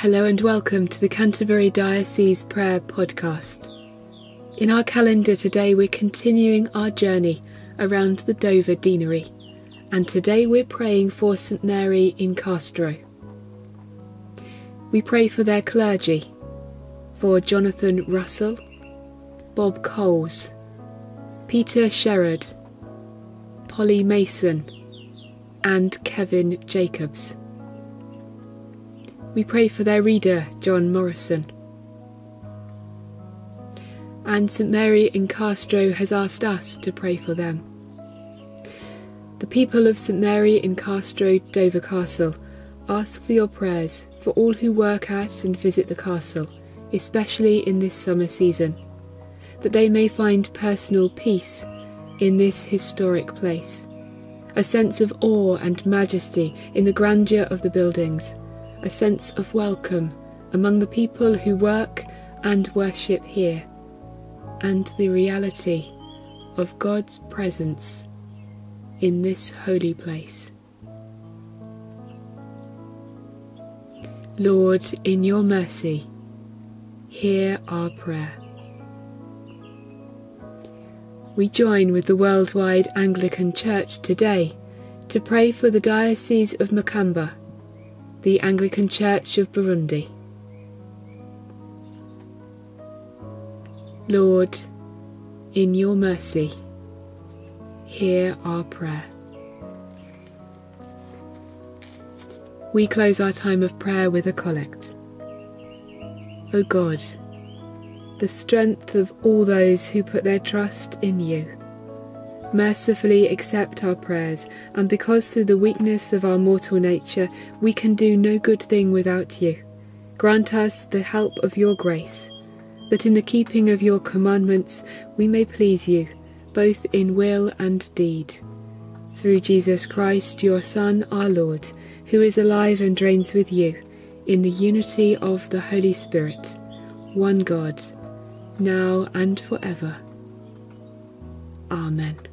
Hello and welcome to the Canterbury Diocese Prayer Podcast. In our calendar today, we're continuing our journey around the Dover Deanery, and today we're praying for St Mary in Castro. We pray for their clergy, for Jonathan Russell, Bob Coles, Peter Sherrod, Polly Mason, and Kevin Jacobs. We pray for their reader, John Morrison. And St Mary in Castro has asked us to pray for them. The people of St Mary in Castro, Dover Castle, ask for your prayers for all who work at and visit the castle, especially in this summer season, that they may find personal peace in this historic place, a sense of awe and majesty in the grandeur of the buildings, a sense of welcome among the people who work and worship here, and the reality of God's presence in this holy place. Lord, in your mercy, hear our prayer. We join with the worldwide Anglican Church today to pray for the Diocese of Makamba, the Anglican Church of Burundi. Lord, in your mercy, hear our prayer. We close our time of prayer with a collect. O God, the strength of all those who put their trust in you, mercifully accept our prayers, and because through the weakness of our mortal nature we can do no good thing without you, grant us the help of your grace, that in the keeping of your commandments we may please you, both in will and deed. Through Jesus Christ, your Son, our Lord, who is alive and reigns with you, in the unity of the Holy Spirit, one God, now and forever. Amen.